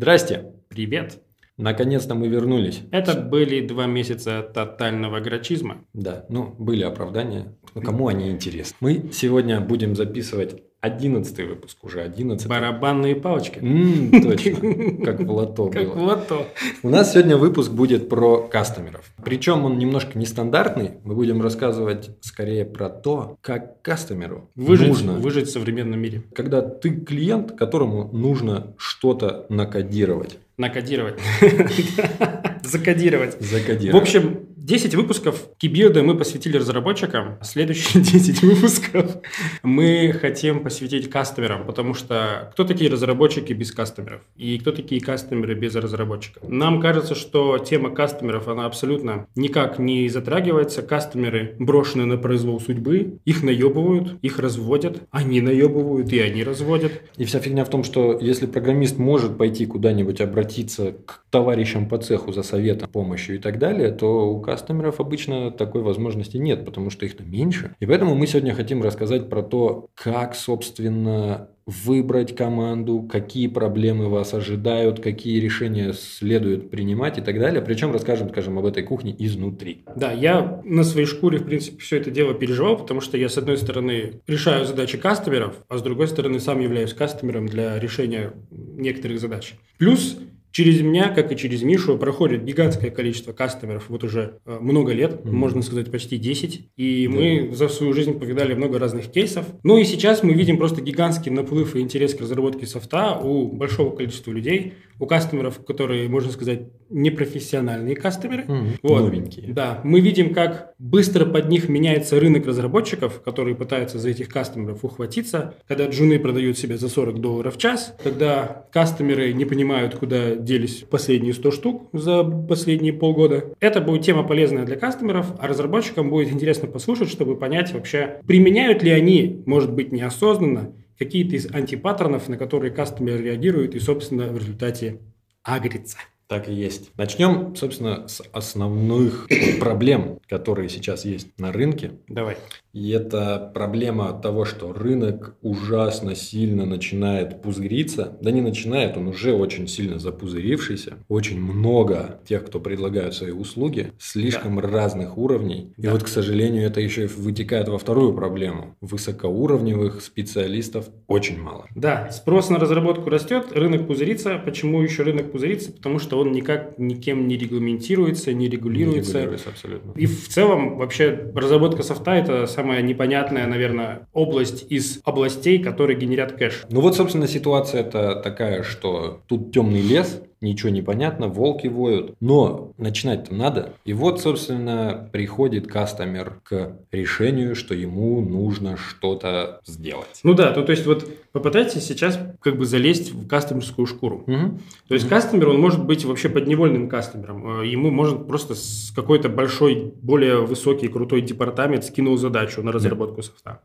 Здрасте! Привет! Наконец-то мы вернулись. Это были два месяца тотального грачизма. Да, ну, были оправдания. Но кому они интересны? Мы сегодня будем записывать одиннадцатый выпуск, уже одиннадцатый. Барабанные палочки. М, точно, как в лото Как было. вот то. У нас сегодня выпуск будет про кастомеров. Причем он немножко нестандартный. Мы будем рассказывать скорее про то, как кастомеру Выжить, нужно. выжить в современном мире. Когда ты клиент, которому нужно что-то накодировать, Накодировать. Закодировать. В закодировать. общем, 10 выпусков Кибирда мы посвятили разработчикам. Следующие 10 выпусков мы хотим посвятить кастомерам, потому что кто такие разработчики без кастомеров? И кто такие кастомеры без разработчиков? Нам кажется, что тема кастомеров, она абсолютно никак не затрагивается. Кастомеры брошены на произвол судьбы, их наебывают, их разводят, они наебывают и они разводят. И вся фигня в том, что если программист может пойти куда-нибудь обратиться к товарищам по цеху за советом, помощью и так далее, то у кастомеров обычно такой возможности нет, потому что их-то меньше. И поэтому мы сегодня хотим рассказать про то, как, собственно, выбрать команду, какие проблемы вас ожидают, какие решения следует принимать и так далее. Причем расскажем, скажем, об этой кухне изнутри. Да, я на своей шкуре, в принципе, все это дело переживал, потому что я, с одной стороны, решаю задачи кастомеров, а с другой стороны, сам являюсь кастомером для решения некоторых задач. Плюс через меня, как и через Мишу, проходит гигантское количество кастомеров вот уже э, много лет, Мгм. можно сказать, почти 10. И мы за свою жизнь повидали много разных кейсов. Ну и сейчас мы видим просто гигантский наплыв и интерес к разработке софта у большого количества людей, у кастомеров, которые, можно сказать, непрофессиональные кастомеры. Вот. Новенькие. Да, мы видим, как быстро под них меняется рынок разработчиков, которые пытаются за этих кастомеров ухватиться, когда джуны продают себя за 40 долларов в час, когда кастомеры не понимают, куда делись последние 100 штук за последние полгода. Это будет тема полезная для кастомеров, а разработчикам будет интересно послушать, чтобы понять вообще, применяют ли они, может быть, неосознанно, какие-то из антипаттернов, на которые кастомеры реагируют и, собственно, в результате агрится. Так и есть. Начнем, собственно, с основных проблем, которые сейчас есть на рынке. Давай. И это проблема того, что рынок ужасно сильно начинает пузыриться. Да не начинает, он уже очень сильно запузырившийся. Очень много тех, кто предлагают свои услуги, слишком разных уровней. И Да. вот, к сожалению, это еще и вытекает во вторую проблему. Высокоуровневых специалистов очень мало. Да, спрос на разработку растет, рынок пузырится. Почему еще рынок пузырится? Потому что он никак никем не регламентируется, не Не регулируется. регулируется абсолютно. И в целом вообще разработка софта это самая непонятная, наверное, область из областей, которые генерят кэш. Ну вот, собственно, ситуация это такая, что тут темный лес, ничего не понятно, волки воют. Но начинать-то надо. И вот, собственно, приходит кастомер к решению, что ему нужно что-то сделать. Ну да, то, то есть вот попытайтесь сейчас как бы залезть в кастомерскую шкуру. Мгм. То есть кастомер, он может быть вообще подневольным кастомером. Э, Ему может просто с какой-то большой, более высокий, крутой департамент скинул задачу на разработку софта.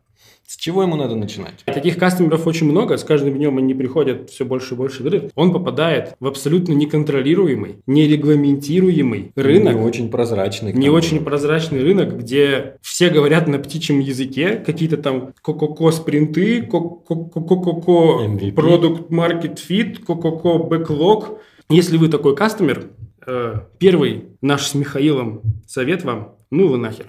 С чего ему надо начинать? Таких кастомеров очень много, с каждым днем они приходят все больше и больше в рынок. Он попадает в абсолютно неконтролируемый, нерегламентируемый рынок. Не очень прозрачный. Не очень прозрачный рынок, где все говорят на птичьем языке, какие-то там ко-ко-ко спринты, ко-ко-ко продукт market fit, ко-ко-ко бэклог. Если вы такой кастомер, э, первый наш с Михаилом совет вам, ну вы нахер.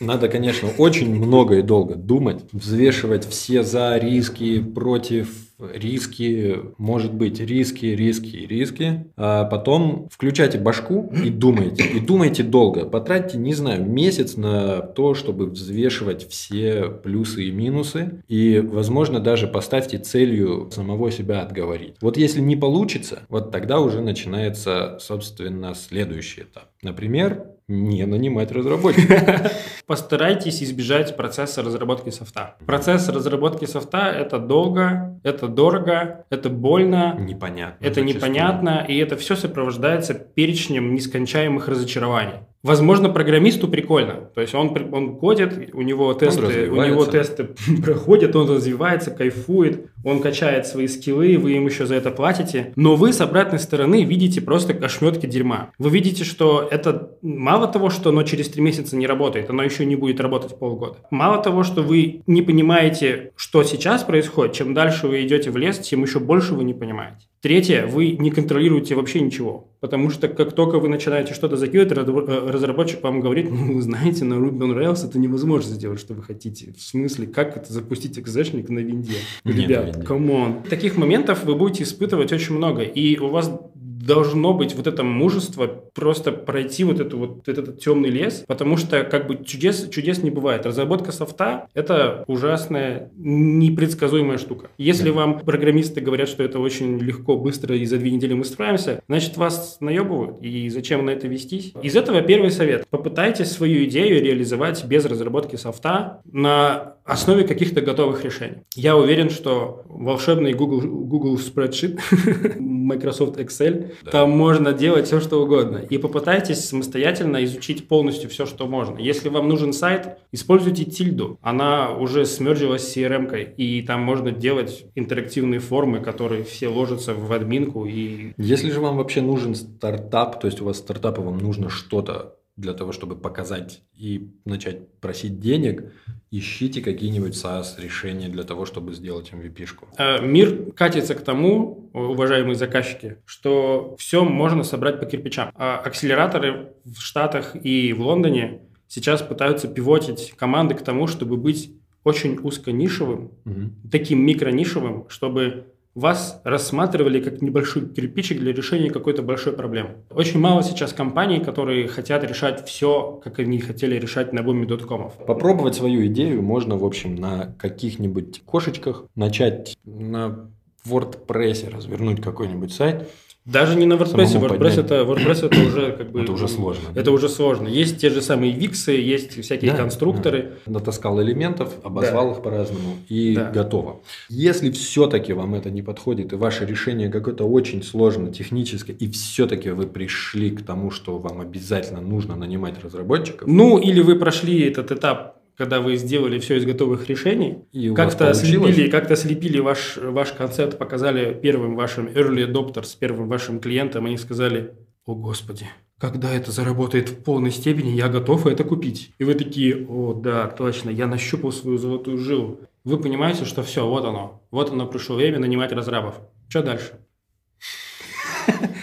Надо, конечно, очень много и долго думать, взвешивать все за, риски, против, риски, может быть, риски, риски, риски. А потом включайте башку и думайте. И думайте долго. Потратьте, не знаю, месяц на то, чтобы взвешивать все плюсы и минусы. И, возможно, даже поставьте целью самого себя отговорить. Вот если не получится, вот тогда уже начинается, собственно, следующий этап. Например, не нанимать разработчика. Постарайтесь избежать процесса разработки софта. Процесс разработки софта – это долго, это дорого, это больно, Непонятно. это зачастую. непонятно, и это все сопровождается перечнем нескончаемых разочарований. Возможно, программисту прикольно. То есть он, он кодит, у него тесты, у него тесты проходят, он развивается, кайфует, он качает свои скиллы, вы им еще за это платите. Но вы с обратной стороны видите просто ошметки дерьма. Вы видите, что это мало того, что оно через три месяца не работает, оно еще не будет работать полгода. Мало того, что вы не понимаете, что сейчас происходит, чем дальше вы идете в лес, тем еще больше вы не понимаете. Третье, вы не контролируете вообще ничего. Потому что как только вы начинаете что-то закидывать, э, разработчик вам говорит, ну, вы знаете, на Ruby on Rails это невозможно сделать, что вы хотите. В смысле, как это запустить экзешник на винде? Ребят, come on. Таких моментов вы будете испытывать очень много. И у вас должно быть вот это мужество просто пройти вот, эту, вот этот темный лес, потому что как бы чудес, чудес не бывает. Разработка софта – это ужасная, непредсказуемая штука. Если вам программисты говорят, что это очень легко, быстро и за две недели мы справимся, значит вас наебывают. И зачем на это вестись? Из этого первый совет. Попытайтесь свою идею реализовать без разработки софта на основе каких-то готовых решений. Я уверен, что волшебный Google, Google Spreadsheet, Microsoft Excel, да. там можно делать все, что угодно. И попытайтесь самостоятельно изучить полностью все, что можно. Если вам нужен сайт, используйте тильду. Она уже смержилась с CRM-кой, и там можно делать интерактивные формы, которые все ложатся в админку. И... Если же вам вообще нужен стартап, то есть у вас стартапа вам нужно что-то для того, чтобы показать и начать просить денег, ищите какие-нибудь SaaS-решения для того, чтобы сделать MVP-шку. Э, мир катится к тому, уважаемые заказчики, что все можно собрать по кирпичам. А акселераторы в Штатах и в Лондоне сейчас пытаются пивотить команды к тому, чтобы быть очень узконишевым, угу. таким микронишевым, чтобы вас рассматривали как небольшой кирпичик для решения какой-то большой проблемы. Очень мало сейчас компаний, которые хотят решать все, как они хотели решать на буме доткомов. Попробовать свою идею можно, в общем, на каких-нибудь кошечках, начать на WordPress развернуть какой-нибудь сайт, даже не на WordPress. WordPress это, WordPress это уже как бы... Это уже сложно. Это уже сложно. Есть те же самые виксы, есть всякие да, конструкторы. Да. Натаскал элементов, обозвал да. их по-разному и да. готово. Если все-таки вам это не подходит, и ваше решение какое-то очень сложно техническое, и все-таки вы пришли к тому, что вам обязательно нужно нанимать разработчиков. Ну, или вы прошли этот этап когда вы сделали все из готовых решений, как-то слепили, как-то слепили ваш, ваш концепт, показали первым вашим early adopter, с первым вашим клиентом, они сказали, о господи, когда это заработает в полной степени, я готов это купить. И вы такие, о да, точно, я нащупал свою золотую жилу. Вы понимаете, что все, вот оно, вот оно пришло время нанимать разрабов. Что дальше?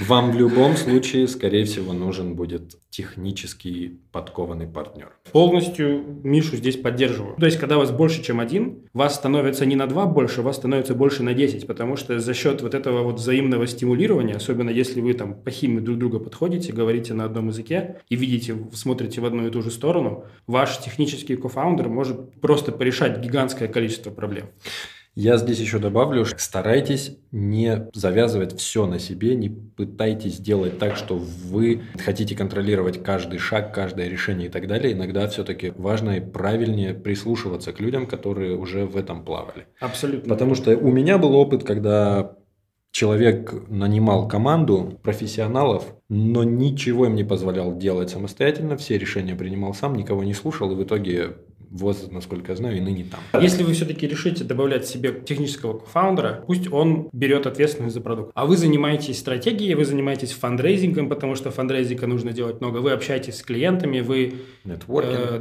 Вам в любом случае, скорее всего, нужен будет технически подкованный партнер. Полностью Мишу здесь поддерживаю. То есть, когда вас больше, чем один, вас становится не на два больше, вас становится больше на 10, потому что за счет вот этого вот взаимного стимулирования, особенно если вы там по химии друг друга подходите, говорите на одном языке и видите, смотрите в одну и ту же сторону, ваш технический кофаундер может просто порешать гигантское количество проблем. Я здесь еще добавлю, старайтесь не завязывать все на себе, не пытайтесь сделать так, что вы хотите контролировать каждый шаг, каждое решение и так далее. Иногда все-таки важно и правильнее прислушиваться к людям, которые уже в этом плавали. Абсолютно. Потому что у меня был опыт, когда человек нанимал команду профессионалов, но ничего им не позволял делать самостоятельно, все решения принимал сам, никого не слушал, и в итоге воз, насколько я знаю, и ныне там. Если вы все-таки решите добавлять себе технического фаундера, пусть он берет ответственность за продукт. А вы занимаетесь стратегией, вы занимаетесь фандрейзингом, потому что фандрейзинга нужно делать много. Вы общаетесь с клиентами, вы э,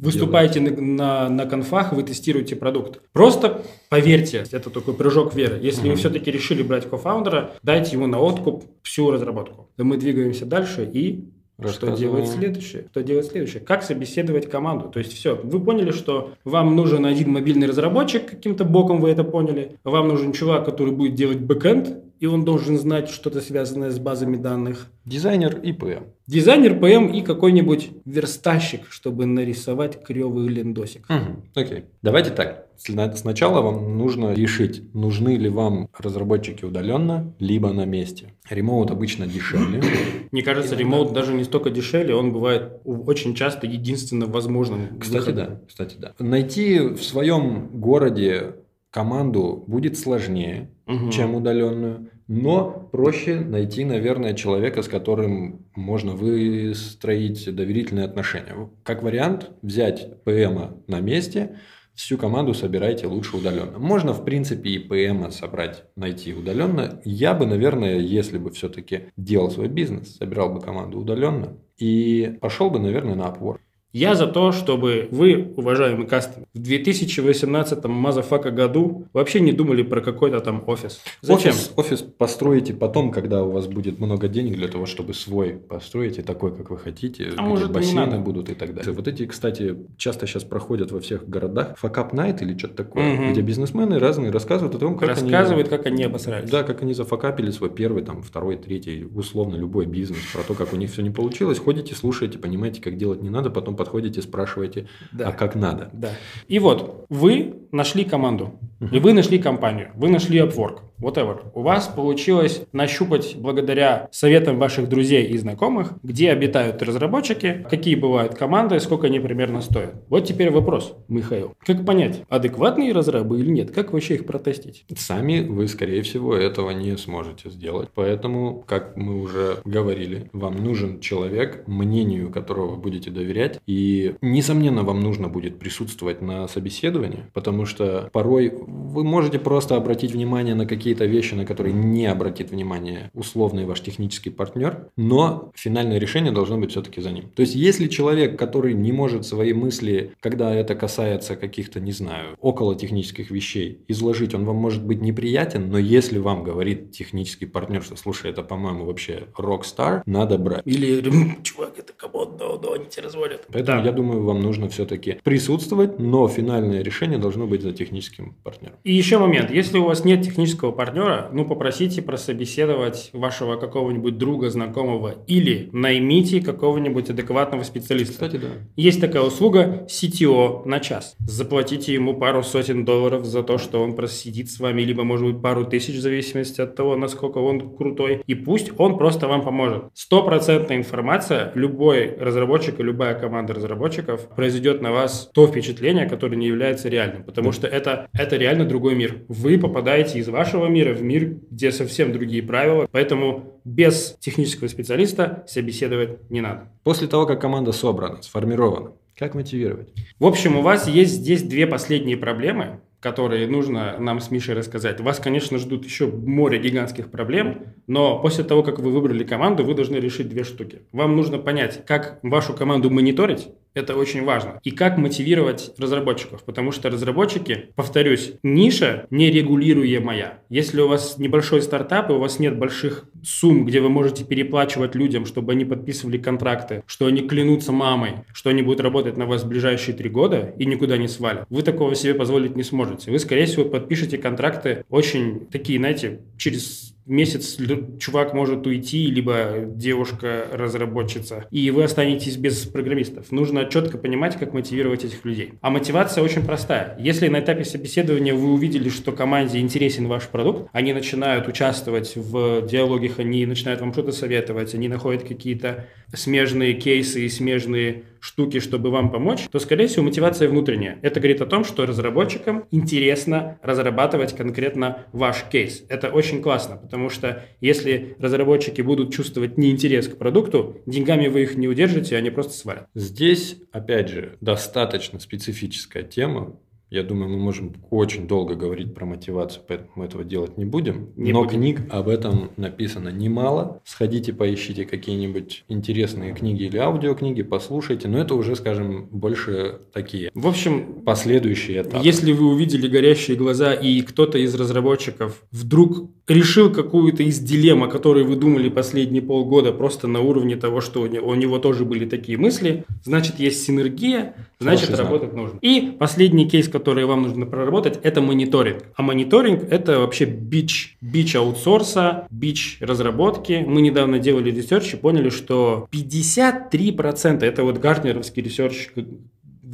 выступаете на, на, на конфах, вы тестируете продукт. Просто поверьте, это такой прыжок веры. Если mm-hmm. вы все-таки решили брать кофаундера, дайте ему на откуп всю разработку. Мы двигаемся дальше и что делать следующее? Что делать следующее? Как собеседовать команду? То есть все, вы поняли, что вам нужен один мобильный разработчик, каким-то боком вы это поняли. Вам нужен чувак, который будет делать бэкэнд, и он должен знать что-то связанное с базами данных. Дизайнер и ПМ. Дизайнер, ПМ и какой-нибудь верстальщик, чтобы нарисовать клевый лендосик. Угу, окей. Давайте так. Сначала вам нужно решить, нужны ли вам разработчики удаленно, либо на месте. Ремоут обычно дешевле. Мне кажется, ремоут даже не столько дешевле, он бывает очень часто единственно возможным. Кстати, выходом. да. Кстати, да. Найти в своем городе команду будет сложнее, угу. чем удаленную. Но проще найти, наверное, человека, с которым можно выстроить доверительные отношения. Как вариант, взять ПМа на месте, всю команду собирайте лучше удаленно. Можно, в принципе, и ПМа собрать, найти удаленно. Я бы, наверное, если бы все-таки делал свой бизнес, собирал бы команду удаленно и пошел бы, наверное, на Upwork. Я за то, чтобы вы, уважаемый customer, в 2018 motherfucker году вообще не думали про какой-то там офис. Зачем? Офис, офис построите потом, когда у вас будет много денег для того, чтобы свой построить и такой, как вы хотите, а может, бассейны будут и так далее. Вот эти, кстати, часто сейчас проходят во всех городах fuckup night или что-то такое, угу. где бизнесмены разные рассказывают о том, как Рассказывают, они... как они обосрались. Да, как они зафакапили свой первый, там, второй, третий, условно, любой бизнес, про то, как у них все не получилось. Ходите, слушаете, понимаете, как делать не надо, потом подходите, спрашиваете, да. а как надо. Да. И вот вы нашли команду, и вы нашли компанию, вы нашли Upwork whatever. У вас получилось нащупать благодаря советам ваших друзей и знакомых, где обитают разработчики, какие бывают команды, сколько они примерно стоят. Вот теперь вопрос, Михаил. Как понять, адекватные разрабы или нет? Как вообще их протестить? Сами вы, скорее всего, этого не сможете сделать. Поэтому, как мы уже говорили, вам нужен человек, мнению которого вы будете доверять. И, несомненно, вам нужно будет присутствовать на собеседовании, потому что порой вы можете просто обратить внимание на какие какие-то вещи, на которые не обратит внимание условный ваш технический партнер, но финальное решение должно быть все-таки за ним. То есть, если человек, который не может свои мысли, когда это касается каких-то, не знаю, около технических вещей, изложить, он вам может быть неприятен, но если вам говорит технический партнер, что, слушай, это, по-моему, вообще рок-стар, надо брать. Или, чувак, это комод, да, да, они тебя разводят. Поэтому да. я думаю, вам нужно все-таки присутствовать, но финальное решение должно быть за техническим партнером. И еще момент, если у вас нет технического партнера, ну, попросите прособеседовать вашего какого-нибудь друга, знакомого, или наймите какого-нибудь адекватного специалиста. Кстати, да. Есть такая услуга CTO на час. Заплатите ему пару сотен долларов за то, что он просидит с вами, либо, может быть, пару тысяч, в зависимости от того, насколько он крутой, и пусть он просто вам поможет. Стопроцентная информация, любой разработчик и любая команда разработчиков произведет на вас то впечатление, которое не является реальным, потому что это, это реально другой мир. Вы попадаете из вашего мира в мир, где совсем другие правила, поэтому без технического специалиста собеседовать не надо. После того, как команда собрана, сформирована, как мотивировать? В общем, у вас есть здесь две последние проблемы, которые нужно нам с Мишей рассказать. Вас, конечно, ждут еще море гигантских проблем, но после того, как вы выбрали команду, вы должны решить две штуки. Вам нужно понять, как вашу команду мониторить, это очень важно. И как мотивировать разработчиков, потому что разработчики, повторюсь, ниша нерегулируемая. Если у вас небольшой стартап, и у вас нет больших сумм, где вы можете переплачивать людям, чтобы они подписывали контракты, что они клянутся мамой, что они будут работать на вас в ближайшие три года и никуда не свалят, вы такого себе позволить не сможете. Вы, скорее всего, подпишете контракты очень такие, знаете, через месяц чувак может уйти, либо девушка-разработчица, и вы останетесь без программистов. Нужно четко понимать, как мотивировать этих людей. А мотивация очень простая. Если на этапе собеседования вы увидели, что команде интересен ваш продукт, они начинают участвовать в диалогах, они начинают вам что-то советовать, они находят какие-то смежные кейсы и смежные штуки, чтобы вам помочь, то, скорее всего, мотивация внутренняя. Это говорит о том, что разработчикам интересно разрабатывать конкретно ваш кейс. Это очень классно, потому что если разработчики будут чувствовать неинтерес к продукту, деньгами вы их не удержите, они просто свалят. Здесь, опять же, достаточно специфическая тема, я думаю, мы можем очень долго говорить про мотивацию, поэтому мы этого делать не будем. Не Но будем. книг об этом написано немало. Сходите, поищите какие-нибудь интересные книги или аудиокниги, послушайте. Но это уже, скажем, больше такие. В общем, последующие этапы. Если вы увидели горящие глаза и кто-то из разработчиков вдруг решил какую-то из дилемм, о которой вы думали последние полгода, просто на уровне того, что у него, у него тоже были такие мысли, значит, есть синергия, значит, Хороший работать знак. нужно. И последний кейс, который вам нужно проработать, это мониторинг. А мониторинг – это вообще бич, бич аутсорса, бич разработки. Мы недавно делали research и поняли, что 53% – это вот гартнеровский research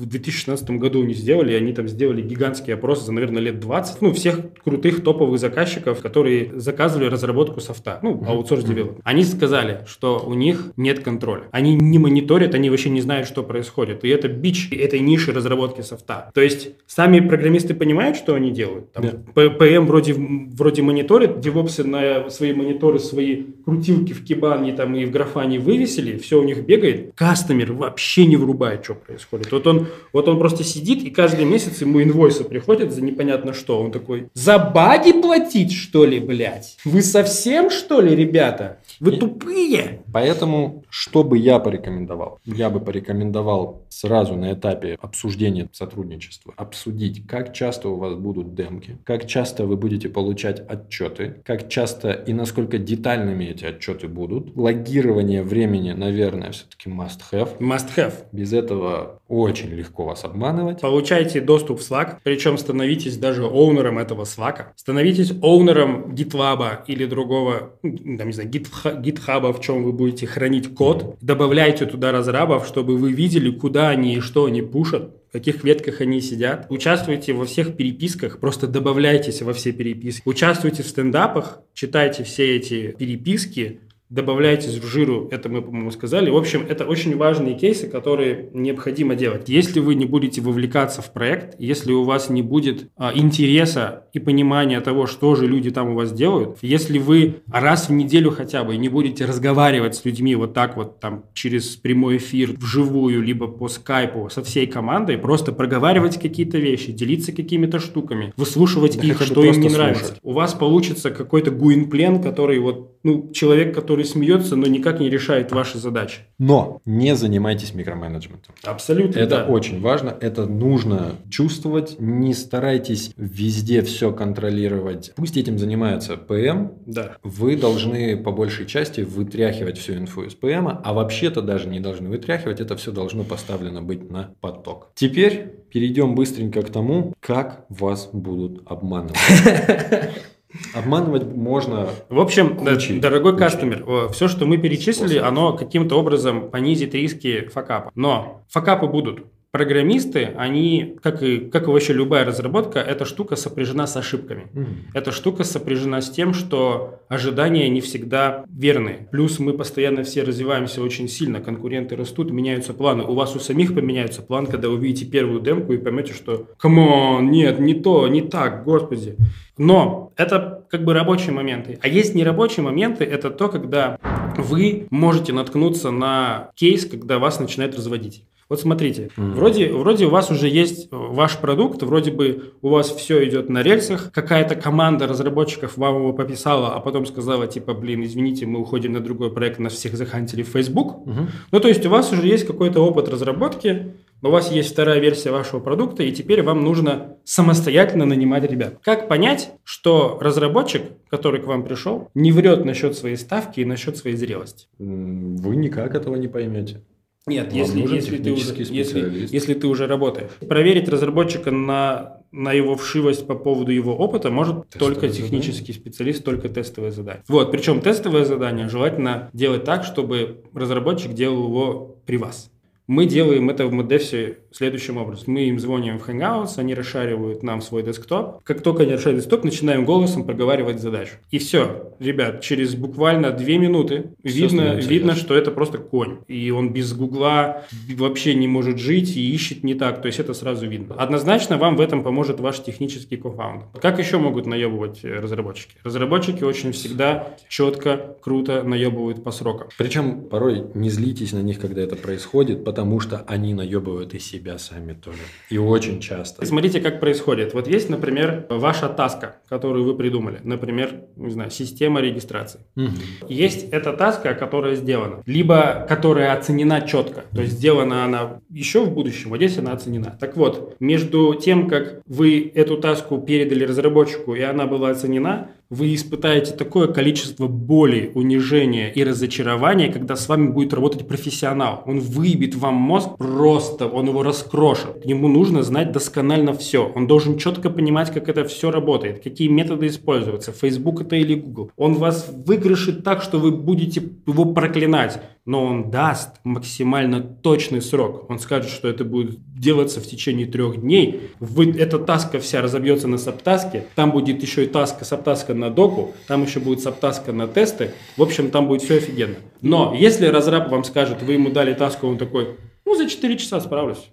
в 2016 году они сделали, они там сделали гигантский опрос за, наверное, лет 20, ну, всех крутых топовых заказчиков, которые заказывали разработку софта, ну, outsource develop. Они сказали, что у них нет контроля. Они не мониторят, они вообще не знают, что происходит. И это бич этой ниши разработки софта. То есть сами программисты понимают, что они делают. Там, да. PM вроде, вроде мониторит, девопсы на свои мониторы, свои крутилки в кибане там, и в графане вывесили, все у них бегает. Кастомер вообще не врубает, что происходит. Вот он, вот он просто сидит, и каждый месяц ему инвойсы приходят за непонятно что. Он такой, за баги платить, что ли, блядь? Вы совсем, что ли, ребята? Вы тупые. Поэтому, что бы я порекомендовал? Я бы порекомендовал сразу на этапе обсуждения сотрудничества обсудить, как часто у вас будут демки, как часто вы будете получать отчеты, как часто и насколько детальными эти отчеты будут. Логирование времени, наверное, все-таки must have. Must have. Без этого очень легко вас обманывать. Получайте доступ в Slack, причем становитесь даже оунером этого Slack. Становитесь оунером GitLab или другого, там, не знаю, GitHub, в чем вы будете хранить код. Добавляйте туда разрабов, чтобы вы видели, куда они и что они пушат в каких ветках они сидят. Участвуйте во всех переписках, просто добавляйтесь во все переписки. Участвуйте в стендапах, читайте все эти переписки, добавляйтесь в жиру, это мы, по-моему, сказали. В общем, это очень важные кейсы, которые необходимо делать. Если вы не будете вовлекаться в проект, если у вас не будет а, интереса и понимания того, что же люди там у вас делают, если вы раз в неделю хотя бы не будете разговаривать с людьми вот так вот там через прямой эфир вживую, либо по скайпу со всей командой, просто проговаривать какие-то вещи, делиться какими-то штуками, выслушивать да их, что им не слушать. нравится. У вас получится какой-то гуинплен, который вот, ну, человек, который смеется, но никак не решает ваши задачи. Но не занимайтесь микроменеджментом. Абсолютно, Это да. очень важно, это нужно чувствовать. Не старайтесь везде все контролировать. Пусть этим занимается ПМ. Да. Вы должны по большей части вытряхивать всю инфу из ПМ, а вообще-то даже не должны вытряхивать. Это все должно поставлено быть на поток. Теперь перейдем быстренько к тому, как вас будут обманывать. Обманывать можно. В общем, кучей, дорогой кучей. кастомер, все, что мы перечислили, Способ. оно каким-то образом понизит риски факапа. Но факапы будут. Программисты, они, как и, как и вообще любая разработка, эта штука сопряжена с ошибками. Mm. Эта штука сопряжена с тем, что ожидания не всегда верны. Плюс мы постоянно все развиваемся очень сильно, конкуренты растут, меняются планы. У вас у самих поменяются план, когда увидите первую демку и поймете, что «Come on, нет, не то, не так, господи». Но это как бы рабочие моменты. А есть нерабочие моменты, это то, когда вы можете наткнуться на кейс, когда вас начинает разводить. Вот смотрите, mm-hmm. вроде, вроде у вас уже есть ваш продукт, вроде бы у вас все идет на рельсах, какая-то команда разработчиков вам его пописала, а потом сказала, типа, блин, извините, мы уходим на другой проект, нас всех захантили в Facebook. Mm-hmm. Ну, то есть у вас уже есть какой-то опыт разработки, у вас есть вторая версия вашего продукта, и теперь вам нужно самостоятельно нанимать ребят. Как понять, что разработчик, который к вам пришел, не врет насчет своей ставки и насчет своей зрелости? Вы никак этого не поймете. Нет, если, если, ты уже, если, если ты уже работаешь. Проверить разработчика на, на его вшивость по поводу его опыта может тестовое только технический задание? специалист, только тестовое задание. Вот, причем тестовое задание желательно делать так, чтобы разработчик делал его при вас. Мы делаем это в Модефсе следующим образом. Мы им звоним в Hangouts, они расшаривают нам свой десктоп. Как только они расшаривают десктоп, начинаем голосом проговаривать задачу. И все, ребят, через буквально две минуты видно, видно, что это просто конь. И он без гугла вообще не может жить и ищет не так. То есть это сразу видно. Однозначно вам в этом поможет ваш технический кофаунд. Как еще могут наебывать разработчики? Разработчики очень всегда четко, круто наебывают по срокам. Причем порой не злитесь на них, когда это происходит, потому потому что они наебывают и себя сами тоже. И очень часто. Смотрите, как происходит. Вот есть, например, ваша таска, которую вы придумали. Например, не знаю, система регистрации. Угу. Есть эта таска, которая сделана. Либо которая оценена четко. То есть сделана она еще в будущем, вот здесь она оценена. Так вот, между тем, как вы эту таску передали разработчику, и она была оценена, вы испытаете такое количество боли, унижения и разочарования, когда с вами будет работать профессионал. Он выбит вам мозг просто, он его раскрошит. Ему нужно знать досконально все. Он должен четко понимать, как это все работает, какие методы используются, Facebook это или Google. Он вас выигрышит так, что вы будете его проклинать. Но он даст максимально точный срок. Он скажет, что это будет делаться в течение трех дней. Вы, эта таска вся разобьется на саптаске, там будет еще и таска, саптаска на доку, там еще будет саптаска на тесты. В общем, там будет все офигенно. Но если разраб вам скажет, вы ему дали таску, он такой, ну, за 4 часа справлюсь.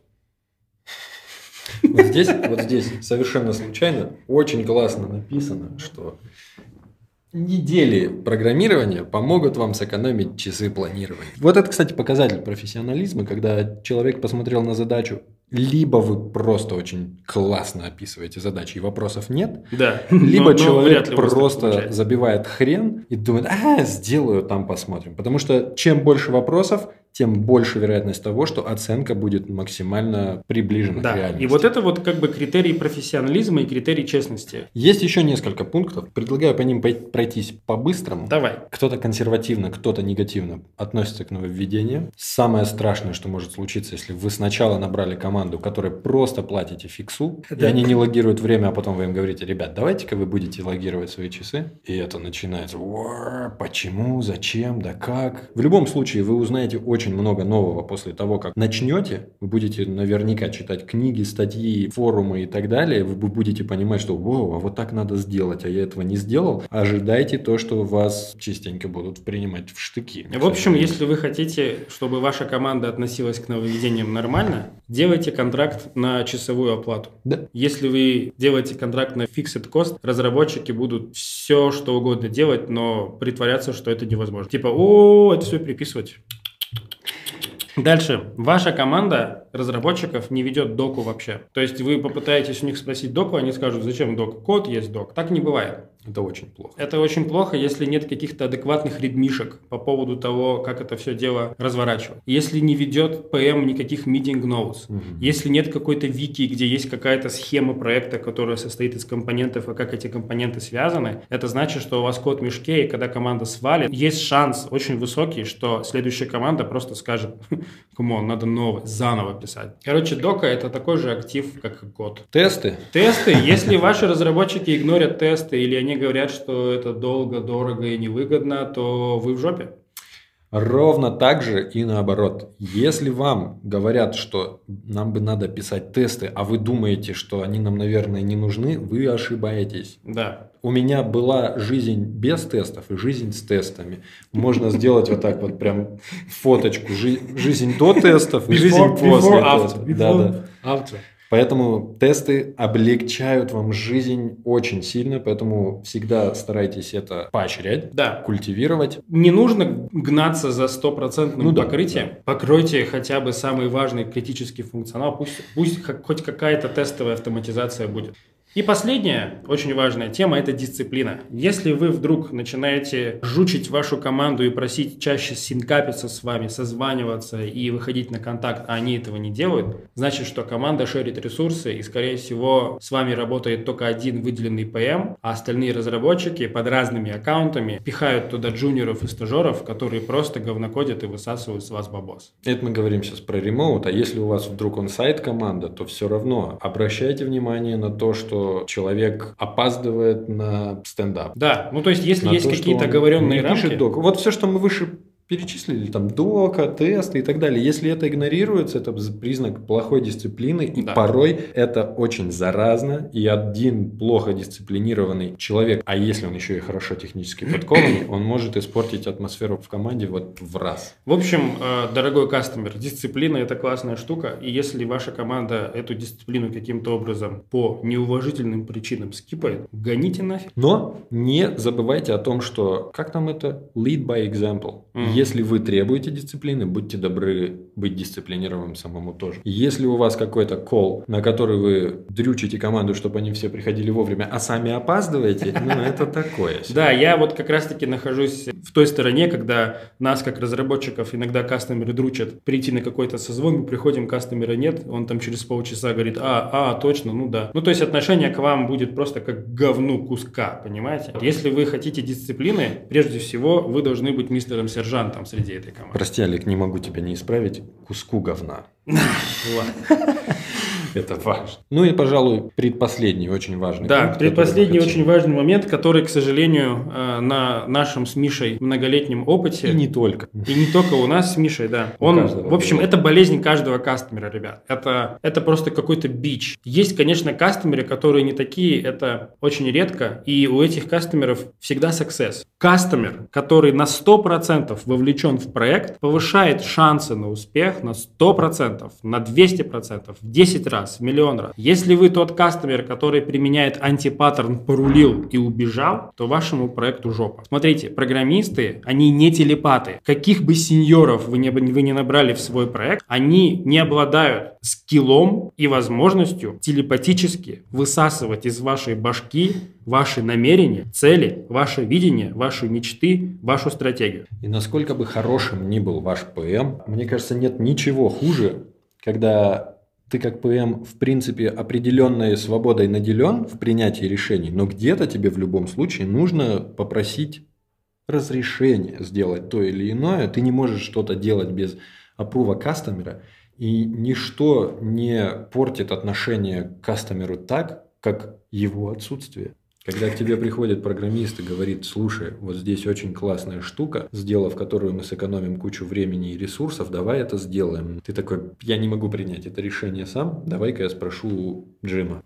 Вот здесь, вот здесь совершенно случайно очень классно написано, что недели программирования помогут вам сэкономить часы планирования. Вот это, кстати, показатель профессионализма, когда человек посмотрел на задачу, либо вы просто очень классно описываете задачи и вопросов нет, Да. либо Но- но человек так просто забивает хрен и думает, а, сделаю, там посмотрим. Потому что чем больше вопросов, тем больше вероятность того, что оценка будет максимально приближена к Да, реальности. и вот это вот как бы критерий профессионализма и критерий честности. Есть еще несколько пунктов. Предлагаю по ним пройтись по-быстрому. Давай. Кто-то консервативно, кто-то негативно относится к нововведениям. Самое страшное, что может случиться, если вы сначала набрали команду, которой просто платите фиксу, и Да. они не логируют время, а потом вы им говорите, ребят, давайте-ка вы будете логировать свои часы. И это начинается, «Уа, почему, зачем, да как. В любом случае, вы узнаете очень много нового после того, как начнете. Вы будете наверняка читать книги, статьи, форумы и так далее. Вы бу- будете понимать, что «Воу, а вот так надо сделать, а я этого не сделал». Ожидайте то, что вас частенько будут принимать в штыки. В общем, если вы хотите, чтобы ваша команда относилась к нововведениям нормально, делайте контракт на часовую оплату. Да. Если вы делаете контракт на fixed cost, разработчики будут все, что угодно делать, но притворяться, что это невозможно. Типа, о, это все приписывать. Дальше. Ваша команда разработчиков не ведет доку вообще. То есть вы попытаетесь у них спросить доку, они скажут, зачем док? Код есть док. Так не бывает. Это очень плохо. Это очень плохо, если нет каких-то адекватных редмишек по поводу того, как это все дело разворачивать. Если не ведет PM никаких meeting notes, Мгм. если нет какой-то вики, где есть какая-то схема проекта, которая состоит из компонентов, и как эти компоненты связаны, это значит, что у вас код в мешке, и когда команда свалит, есть шанс очень высокий, что следующая команда просто скажет, come on, надо новый, заново писать. Короче, дока это такой же актив, как и код. Тесты. Тесты. Если ваши разработчики игнорят тесты или они говорят, что это долго, дорого и невыгодно, то вы в жопе. Ровно так же и наоборот. Если вам говорят, что нам бы надо писать тесты, а вы думаете, что они нам, наверное, не нужны, вы ошибаетесь. Да. У меня была жизнь без тестов и жизнь с тестами. Можно сделать вот так вот прям фоточку. Жи- жизнь до тестов и жизнь после. Да, да. Автор. Поэтому тесты облегчают вам жизнь очень сильно, поэтому всегда старайтесь это поощрять, Да. культивировать. Не нужно гнаться за стопроцентным Ну да, покрытием. Покройте хотя бы самый важный критический функционал. Пусть, пусть хоть какая-то тестовая автоматизация будет. И последняя, очень важная тема – это дисциплина. Если вы вдруг начинаете жучить вашу команду и просить чаще синкапиться с вами, созваниваться и выходить на контакт, а они этого не делают, значит, что команда шерит ресурсы, и, скорее всего, с вами работает только один выделенный ПМ, а остальные разработчики под разными аккаунтами пихают туда джуниоров и стажеров, которые просто говнокодят и высасывают с вас бабос. Это мы говорим сейчас про ремоут, а если у вас вдруг он сайт команда, то все равно обращайте внимание на то, что человек опаздывает на стендап. Да, ну то есть, если На есть то, какие-то оговоренные рамки... док. Вот все, что мы выше перечислили, там дока, тесты и так далее. Если это игнорируется, это признак плохой дисциплины, и Да. порой это очень заразно, и один плохо дисциплинированный человек, а если он еще и хорошо технически подкованный, он может испортить атмосферу в команде вот в раз. В общем, э, дорогой кастомер, дисциплина – это классная штука, и если ваша команда эту дисциплину каким-то образом по неуважительным причинам скипает, гоните нафиг. Но не забывайте о том, что, как там это, lead by example. Мгм. Если вы требуете дисциплины, будьте добры быть дисциплинированным самому тоже. Если у вас какой-то кол, на который вы дрючите команду, чтобы они все приходили вовремя, а сами опаздываете, ну, это такое. Да, я вот как раз-таки нахожусь в той стороне, когда нас, как разработчиков, иногда кастомеры дручат прийти на какой-то созвон, мы приходим, кастомера нет, он там через полчаса говорит, а, а, точно, ну да. Ну, то есть отношение к вам будет просто как говну куска, понимаете? Если вы хотите дисциплины, прежде всего, вы должны быть мистером-сержантом среди этой команды. Прости, Олег, не могу тебя не исправить. Куску говна. Это важно. Ну и, пожалуй, предпоследний очень важный Да, пункт, предпоследний очень важный момент, который, к сожалению, э, на нашем с Мишей многолетнем опыте... И не только. И не только у нас с Мишей, да. Он, в общем, это болезнь каждого кастомера, ребят. Это, это просто какой-то бич. Есть, конечно, кастомеры, которые не такие, это очень редко, и у этих кастомеров всегда success. Кастомер, который на 100% вовлечен в проект, повышает шансы на успех на 100%, на 200%, в 10 раз, в миллион раз. Если вы тот кастомер, который применяет антипаттерн, порулил и убежал, то вашему проекту жопа. Смотрите, программисты, они не телепаты. Каких бы сеньоров вы не, вы не набрали в свой проект, они не обладают скиллом и возможностью телепатически высасывать из вашей башки ваши намерения, цели, ваше видение, ваши мечты, вашу стратегию. И насколько бы хорошим ни был ваш ПМ, мне кажется, нет ничего хуже, когда ты как ПМ, в принципе, определенной свободой наделен в принятии решений, но где-то тебе в любом случае нужно попросить разрешение сделать то или иное. Ты не можешь что-то делать без опрува кастомера, и ничто не портит отношение к кастомеру так, как его отсутствие. Когда к тебе приходит программист и говорит, слушай, вот здесь очень классная штука, сделав которую мы сэкономим кучу времени и ресурсов, давай это сделаем. Ты такой, я не могу принять это решение сам, давай-ка я спрошу Джима.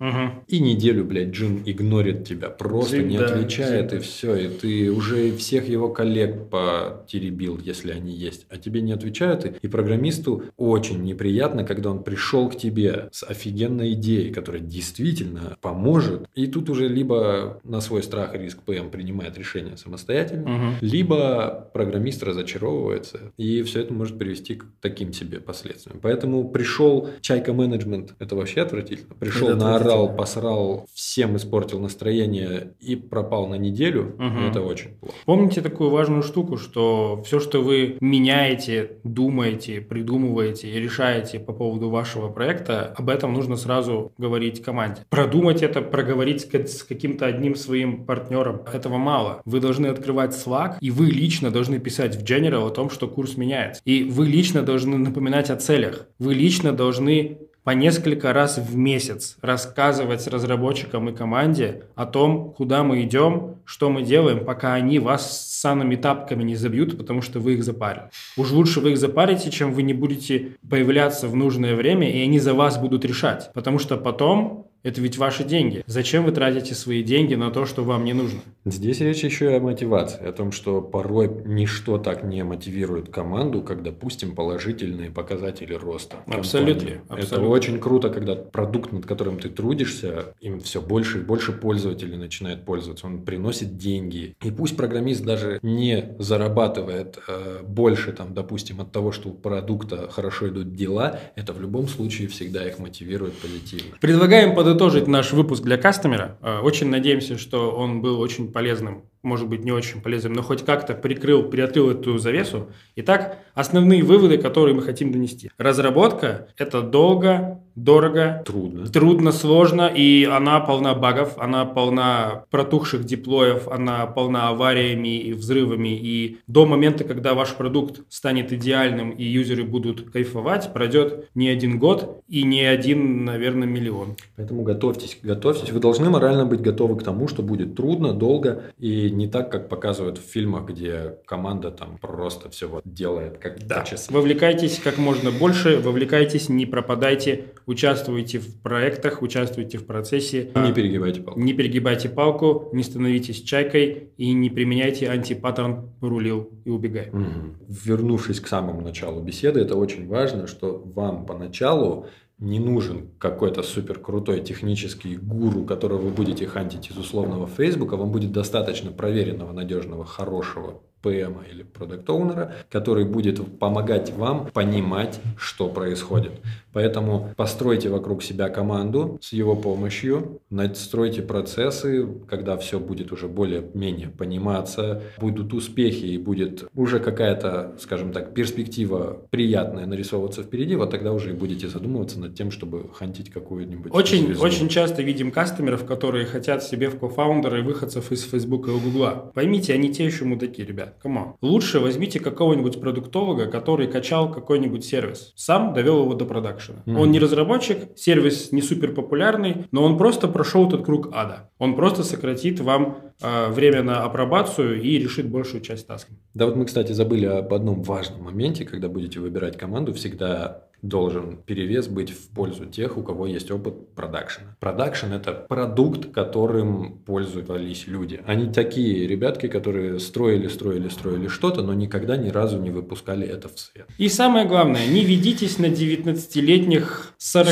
И неделю, блядь, Джим игнорит тебя, просто Джим, не да, отвечает, Джим. и все. И ты уже всех его коллег потеребил, если они есть, а тебе не отвечают. И, и программисту очень неприятно, когда он пришел к тебе с офигенной идеей, которая действительно поможет. И тут уже либо на свой страх и риск ПМ принимает решение самостоятельно, Мгм. либо программист разочаровывается, и все это может привести к таким себе последствиям. Поэтому пришел чайка менеджмент, это вообще отвратительно. Пришел, Это наорал, посрал, всем испортил настроение и пропал на неделю, Мгм. это очень плохо. Помните такую важную штуку, что все, что вы меняете, думаете, придумываете и решаете по поводу вашего проекта, об этом нужно сразу говорить команде. Продумать это, проговорить с каким-то одним своим партнером, этого мало. Вы должны открывать Slack, и вы лично должны писать в General о том, что курс меняется. И вы лично должны напоминать о целях. Вы лично должны по несколько раз в месяц рассказывать разработчикам и команде о том, куда мы идем, что мы делаем, пока они вас с санными тапками не забьют, потому что вы их запарили. Уж лучше вы их запарите, чем вы не будете появляться в нужное время, и они за вас будут решать. Потому что потом это ведь ваши деньги. Зачем вы тратите свои деньги на то, что вам не нужно? Здесь речь еще и о мотивации, о том, что порой ничто так не мотивирует команду, как, допустим, положительные показатели роста. Абсолютно, компании. Это абсолютно. очень круто, когда продукт, над которым ты трудишься, им все больше и больше пользователей начинает пользоваться, он приносит деньги. И пусть программист даже не зарабатывает э, больше, там, допустим, от того, что у продукта хорошо идут дела, это в любом случае всегда их мотивирует позитивно. Предлагаем подытожить наш выпуск для кастомера. Э, Очень надеемся, что он был очень полезным, может быть, не очень полезным, но хоть как-то прикрыл, приоткрыл эту завесу. Итак, основные выводы, которые мы хотим донести. Разработка – это долго, дорого, Трудно. Трудно, сложно, и она полна багов, она полна протухших диплоев, она полна авариями и взрывами. И до момента, когда ваш продукт станет идеальным и юзеры будут кайфовать, пройдет не один год и не один, наверное, миллион. Поэтому готовьтесь, готовьтесь. Вы должны морально быть готовы к тому, что будет трудно, долго и не так, как показывают в фильмах, где команда там просто все вот делает как по часам. Вовлекайтесь как можно больше, вовлекайтесь, не пропадайте, участвуйте в проектах, участвуйте в процессе. И Не перегибайте палку. Не перегибайте палку, не становитесь чайкой и не применяйте антипаттерн «рулил и убегай». Мгм. Вернувшись к самому началу беседы, это очень важно, что вам поначалу не нужен какой-то супер крутой технический гуру, которого вы будете хантить из условного Фейсбука. Вам будет достаточно проверенного, надежного, хорошего ПМ или продукт оунера который будет помогать вам понимать, что происходит. Поэтому постройте вокруг себя команду с его помощью, настройте процессы, когда все будет уже более-менее пониматься, будут успехи и будет уже какая-то, скажем так, перспектива приятная нарисовываться впереди, вот тогда уже и будете задумываться над тем, чтобы хантить какую-нибудь Очень, звезду. очень часто видим кастомеров, которые хотят себе в кофаундеры выходцев из Фейсбука и Гугла. Поймите, они те еще мудаки, ребят. Надо. Кому? Лучше возьмите какого-нибудь продуктолога, который качал какой-нибудь сервис. Сам довел его до продакшена. Mm-hmm. Он не разработчик, сервис не супер популярный, но он просто прошел этот круг ада. Он просто сократит вам э, время на апробацию и решит большую часть тасков. Да вот мы, кстати, забыли об одном важном моменте, когда будете выбирать команду, всегда должен перевес быть в пользу тех, у кого есть опыт продакшена. Продакшн – это продукт, которым пользовались люди. Они такие ребятки, которые строили, строили, строили что-то, но никогда ни разу не выпускали это в свет. И самое главное, не ведитесь на 19-летних 40,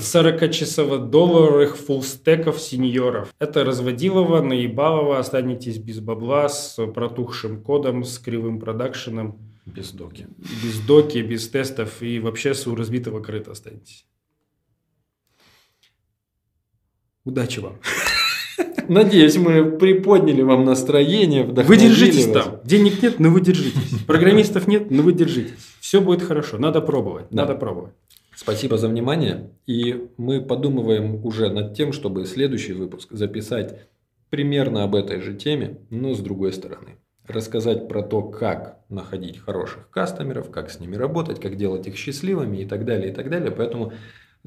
40-часово-долларовых фуллстеков сеньоров. Это разводилово, наебалово, останетесь без бабла, с протухшим кодом, с кривым продакшеном без доки. Без доки, без тестов и вообще с у разбитого крыта останетесь. Удачи вам. Надеюсь, мы приподняли вам настроение, Вы держитесь вас. там. Денег нет, но вы держитесь. Программистов нет, но вы держитесь. Все будет хорошо. Надо пробовать. Да. Надо пробовать. Спасибо за внимание. И мы подумываем уже над тем, чтобы следующий выпуск записать примерно об этой же теме, но с другой стороны рассказать про то, как находить хороших кастомеров, как с ними работать, как делать их счастливыми и так далее, и так далее. Поэтому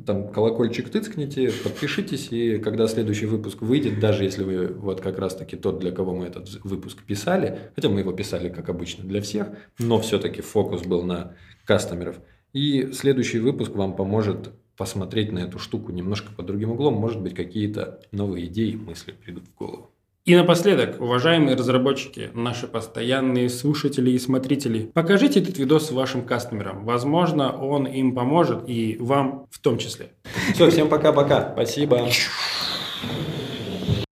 там колокольчик тыцкните, подпишитесь, и когда следующий выпуск выйдет, даже если вы вот как раз-таки тот, для кого мы этот выпуск писали, хотя мы его писали, как обычно, для всех, но все-таки фокус был на кастомеров. И следующий выпуск вам поможет посмотреть на эту штуку немножко под другим углом, может быть, какие-то новые идеи, мысли придут в голову. И напоследок, уважаемые разработчики, наши постоянные слушатели и смотрители, покажите этот видос вашим кастомерам. Возможно, он им поможет и вам в том числе. Все, всем пока-пока. Спасибо.